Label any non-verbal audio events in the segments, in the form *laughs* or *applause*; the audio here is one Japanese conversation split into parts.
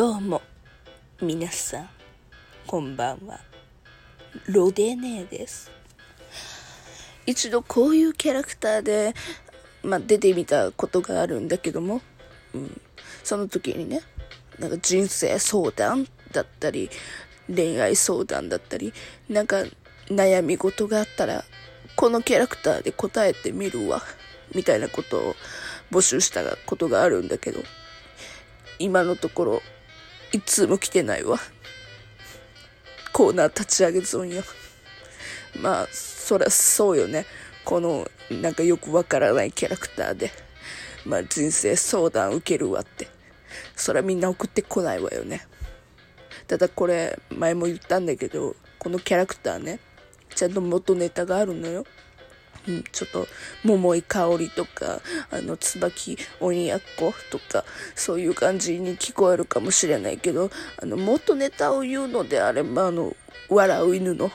どうも、皆さん、こんばんは。ロデネーです。一度こういうキャラクターで、まあ、出てみたことがあるんだけども、うん、その時にね、なんか人生相談だったり、恋愛相談だったり、なんか悩み事があったら、このキャラクターで答えてみるわ、みたいなことを募集したことがあるんだけど、今のところ、いつも来てないわ。コーナー立ち上げ損よ。まあ、そりゃそうよね。この、なんかよくわからないキャラクターで、まあ人生相談受けるわって。そりゃみんな送ってこないわよね。ただこれ、前も言ったんだけど、このキャラクターね、ちゃんと元ネタがあるのよ。うん、ちょっと、桃井香りとか、あの、椿鬼奴とか、そういう感じに聞こえるかもしれないけど、あの、元ネタを言うのであれば、あの、笑う犬の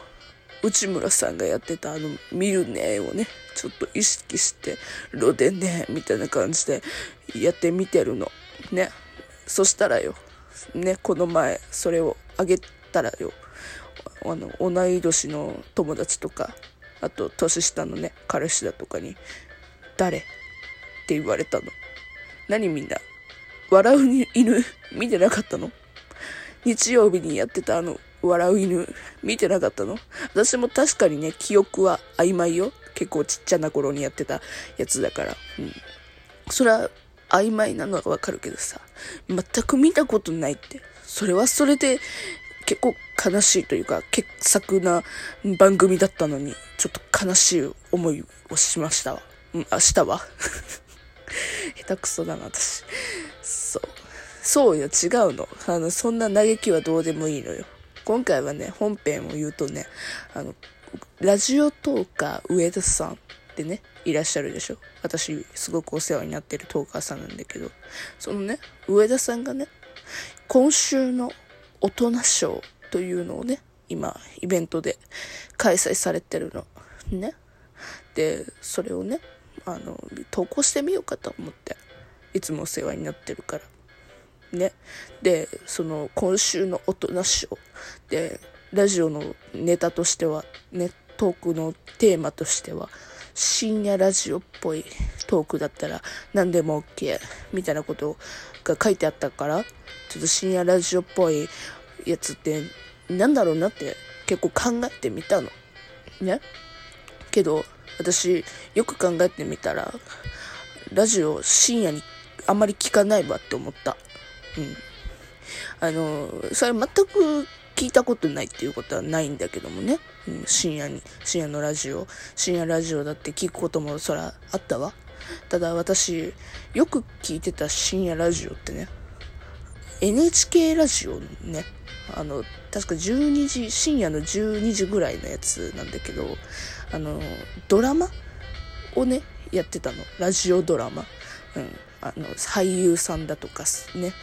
内村さんがやってたあの、見るねをね、ちょっと意識して、ロでね、みたいな感じでやってみてるの。ね。そしたらよ、ね、この前、それをあげたらよ、あの、同い年の友達とか、あと、年下のね、彼氏だとかに、誰？って言われたの。何みんな、笑う犬見てなかったの？日曜日にやってたあの、笑う犬見てなかったの？私も確かにね、記憶は曖昧よ。結構ちっちゃな頃にやってたやつだから。うん。それは曖昧なのはわかるけどさ、全く見たことないって。それはそれで結構悲しいというか、傑作な番組だったのに、ちょっと悲しい思いをしましたわ。うん、明日は。*laughs* 下手くそだな、私。そう。そうよ、違うの。あの、そんな嘆きはどうでもいいのよ。今回はね、本編を言うとね、あの、ラジオトーカー上田さんってね、いらっしゃるでしょ。私、すごくお世話になってるトーカーさんなんだけど、そのね、上田さんがね、今週の大人賞というのをね、今、イベントで開催されてるの。ね。で、それをね、あの、投稿してみようかと思って。いつもお世話になってるから。ね。で、その、今週の大人賞で、ラジオのネタとしては、ね、トークのテーマとしては、深夜ラジオっぽいトークだったら何でも OK みたいなことが書いてあったから、ちょっと深夜ラジオっぽいやつってなんだろうなって結構考えてみたの。ね？けど、私よく考えてみたら、ラジオ深夜にあんまり聞かないわって思った。うん。あの、それ全く聞いたことないっていうことはないんだけどもね。うん、深夜に、深夜のラジオ、深夜ラジオだって聞くこともそらあったわ。ただ私、よく聞いてた深夜ラジオってね、NHK ラジオね、あの、確か12時、深夜の12時ぐらいのやつなんだけど、あの、ドラマをね、やってたの。ラジオドラマ。うん。あの、俳優さんだとかね、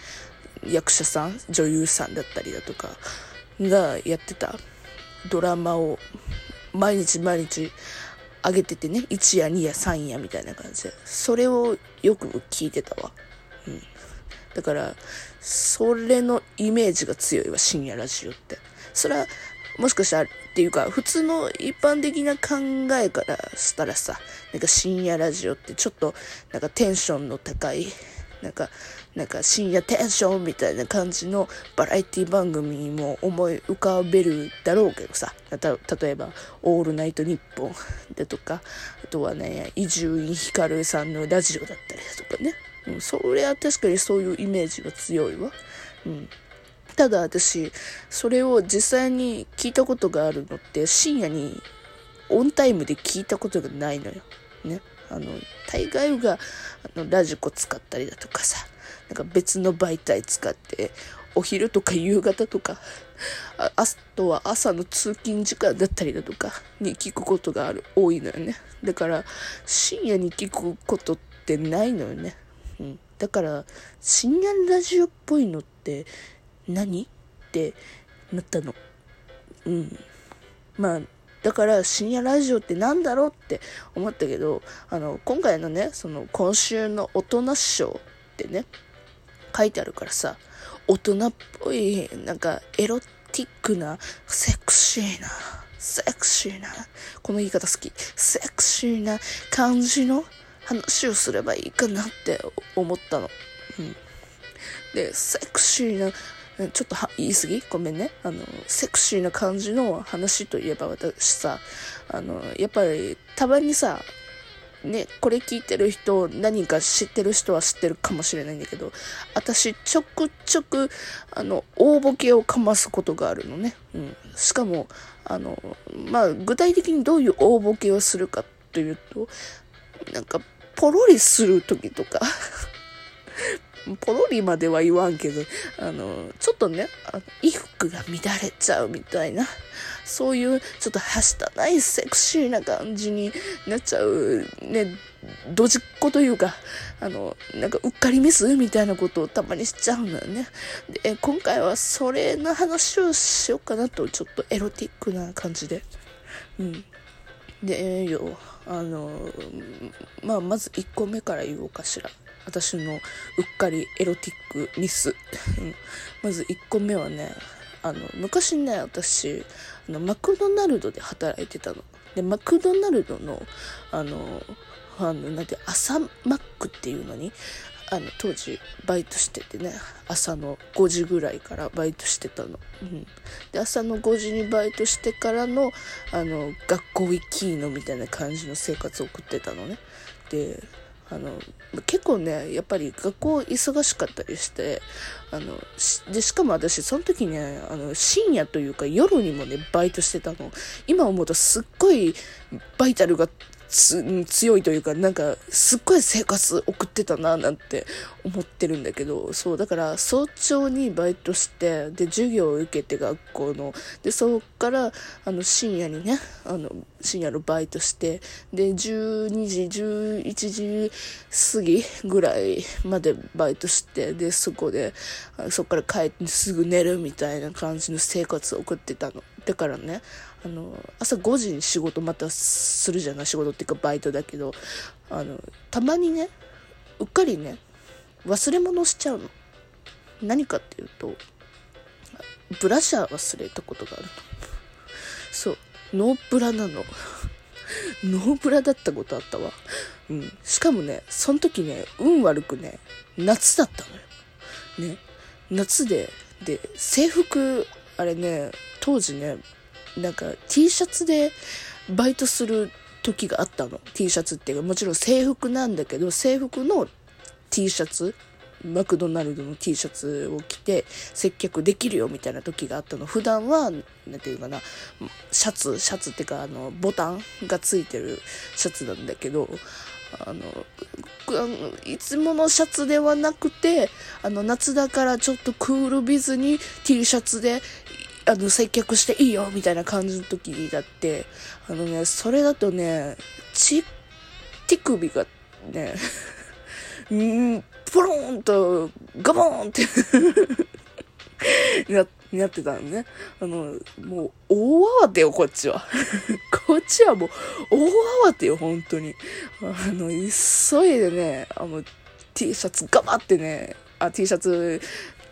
役者さん、女優さんだったりだとかがやってたドラマを毎日毎日上げててね、1夜、2夜、3夜みたいな感じで、それをよく聞いてたわ。うん。だから、それのイメージが強いわ、深夜ラジオって。それは、もしかしたら、っていうか、普通の一般的な考えからしたらさ、なんか深夜ラジオってちょっと、なんかテンションの高い、なんか、なんか深夜テンションみたいな感じのバラエティ番組にも思い浮かべるだろうけどさ、例えば、オールナイトニッポンだとか、あとはね、伊集院光さんのラジオだったりだとかね。うん、それは確かにそういうイメージが強いわ。うん。ただ私、それを実際に聞いたことがあるのって、深夜にオンタイムで聞いたことがないのよ。ね。あの、大概が、あの、ラジコ使ったりだとかさ、なんか別の媒体使って、お昼とか夕方とか、ああとは朝の通勤時間だったりだとかに聞くことがある、多いのよね。だから、深夜に聞くことってないのよね。うん。だから、深夜ラジオっぽいのって何ってなったの。うん。まあ、だから深夜ラジオってなんだろうって思ったけど、あの、今回のね、その今週の大人賞ってね、書いてあるからさ、大人っぽい、なんかエロティックな、セクシーな、セクシーな、この言い方好き、セクシーな感じの話をすればいいかなって思ったの。うん。で、セクシーな、ちょっと言い過ぎ？ごめんね。あの、セクシーな感じの話といえば私さ、あの、やっぱりたまにさ、ね、これ聞いてる人、何か知ってる人は知ってるかもしれないんだけど、私、ちょくちょく、あの、大ボケをかますことがあるのね。うん。しかも、あの、まあ、具体的にどういう大ボケをするかというと、なんか、ポロリする時とかポロリまでは言わんけど、あの、ちょっとね、衣服が乱れちゃうみたいな、そういうちょっとはしたないセクシーな感じになっちゃう、ね、ドジっ子というか、あの、なんかうっかりミスみたいなことをたまにしちゃうのよね。で、今回はそれの話をしようかなと、ちょっとエロティックな感じで。うん。で、よ、あの、まあ、まず1個目から言おうかしら。私のうっかりエロティックミス。まず1個目はね、あの、昔ね、私、あの、マクドナルドで働いてたの。で、マクドナルドの、あの、あの、なんて、朝マックっていうのに、あの、当時、バイトしててね、朝の5時ぐらいからバイトしてたの。うん。で、朝の5時にバイトしてからの、あの、学校行きのみたいな感じの生活を送ってたのね。で、あの、結構ね、やっぱり学校忙しかったりして、あの、しで、しかも私、その時ね、あの、深夜というか夜にもね、バイトしてたの。今思うとすっごいバイタルが強いというか、なんか、すっごい生活送ってたな、なんて思ってるんだけど、そう、だから早朝にバイトして、で、授業を受けて学校の、で、そこから、あの、深夜にね、あの、深夜のバイトして、で、12時、11時過ぎぐらいまでバイトして、で、そこで、そこから帰ってすぐ寝るみたいな感じの生活を送ってたの。だからね、あの、朝5時に仕事またするじゃない仕事っていうかバイトだけど、あの、たまにね、うっかりね、忘れ物しちゃうの。何かっていうと、ブラシャー忘れたことがあるの。そう、ノーブラなの。*laughs* ノーブラだったことあったわ。うん。しかもね、その時ね、運悪くね、夏だったのよ。ね。夏で、で、制服、あれね、当時ね、なんか T シャツでバイトする時があったの。T シャツっていうか、もちろん制服なんだけど、制服の T シャツ、マクドナルドの T シャツを着て接客できるよみたいな時があったの。普段は、なんていうかな、シャツ、シャツっていうか、あの、ボタンがついてるシャツなんだけど、あの、いつものシャツではなくて、あの、夏だからちょっとクールビズに T シャツであの、接客していいよみたいな感じの時だって、あのね、それだとね、ち、手首がね、*laughs* んポローンと、ガボーンって *laughs* な、なってたのね。あの、もう、大慌てよ、こっちは。*laughs* こっちはもう、大慌てよ、本当に。あの、急いでね、あの、T シャツガバってね、あ、T シャツ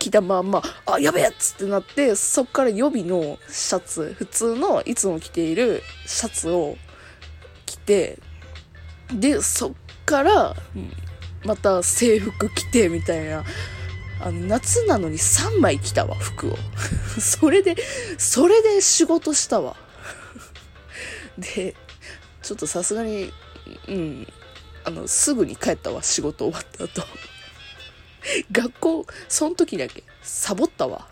着たまんま、あ、やべえっつってなって、そっから予備のシャツ、普通のいつも着ているシャツを着て、で、そっから、また制服着て、みたいな。あの、夏なのに3枚着たわ、服を。*laughs* それで、それで仕事したわ。*laughs* で、ちょっとさすがに、うん、あの、すぐに帰ったわ、仕事終わった後。*laughs* 学校、その時だけ、サボったわ。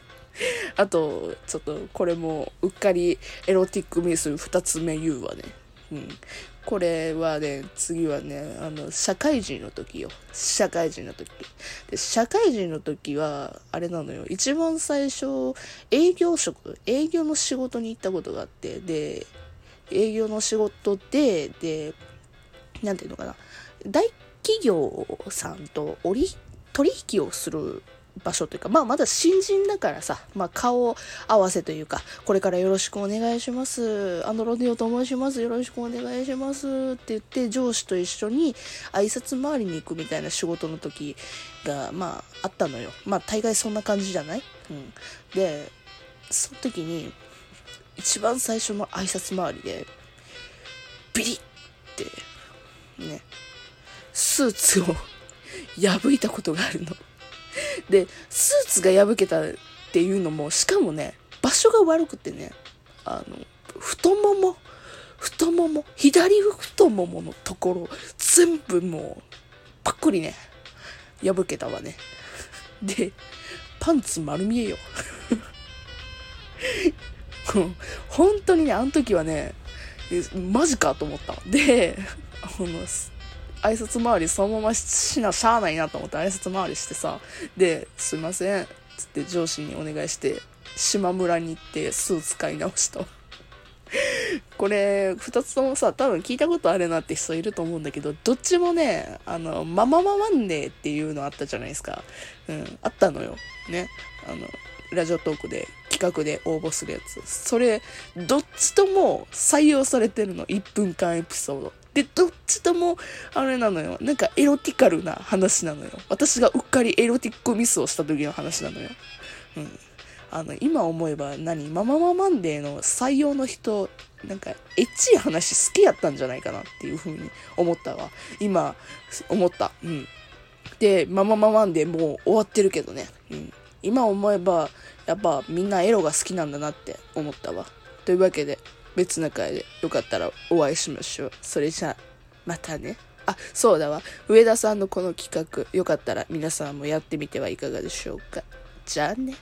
*laughs* あと、ちょっと、これも、うっかりエロティックミス二つ目言うわね。うん。これはね、次はね、あの、社会人の時よ。社会人の時。で、社会人の時は、あれなのよ。一番最初、営業職、営業の仕事に行ったことがあって、で、営業の仕事で、で、なんていうのかな。大企業さんと折取引をする場所というか、まあまだ新人だからさ、まあ顔合わせというか、これからよろしくお願いします。あのロディオと申します。よろしくお願いしますって言って上司と一緒に挨拶回りに行くみたいな仕事の時が、まああったのよ。まあ大概そんな感じじゃない？うん。で、その時に一番最初の挨拶回りで、ビリッってね、スーツを破いたことがあるの。で、スーツが破けたっていうのも、しかもね、場所が悪くてね、あの、太もも、太もも、左太もものところ、全部もう、パックリね、破けたわね。で、パンツ丸見えよ。*laughs* 本当にね、あの時はね、マジかと思った。で、あの、挨拶回りそのまましなしゃあないなと思って挨拶回りしてさ、で、すいません、つって上司にお願いして、島村に行ってスーツ買い直した。*laughs* これ、二つともさ、多分聞いたことあるなって人いると思うんだけど、どっちもね、あの、ママママンデーっていうのあったじゃないですか。うん、あったのよ。ね。あの、ラジオトークで企画で応募するやつ。それ、どっちとも採用されてるの。1分間エピソード。で、どっちとも、あれなのよ。なんかエロティカルな話なのよ。私がうっかりエロティックミスをした時の話なのよ。うん。あの、今思えば何？ママママンデーの採用の人、なんか、エッチい話好きやったんじゃないかなっていう風に思ったわ。今、思った。うん。で、ママママンデーもう終わってるけどね。うん。今思えば、やっぱみんなエロが好きなんだなって思ったわ。というわけで、別な回でよかったらお会いしましょう。それじゃあ、またね。あ、そうだわ。上田さんのこの企画、よかったら皆さんもやってみてはいかがでしょうか。じゃあね。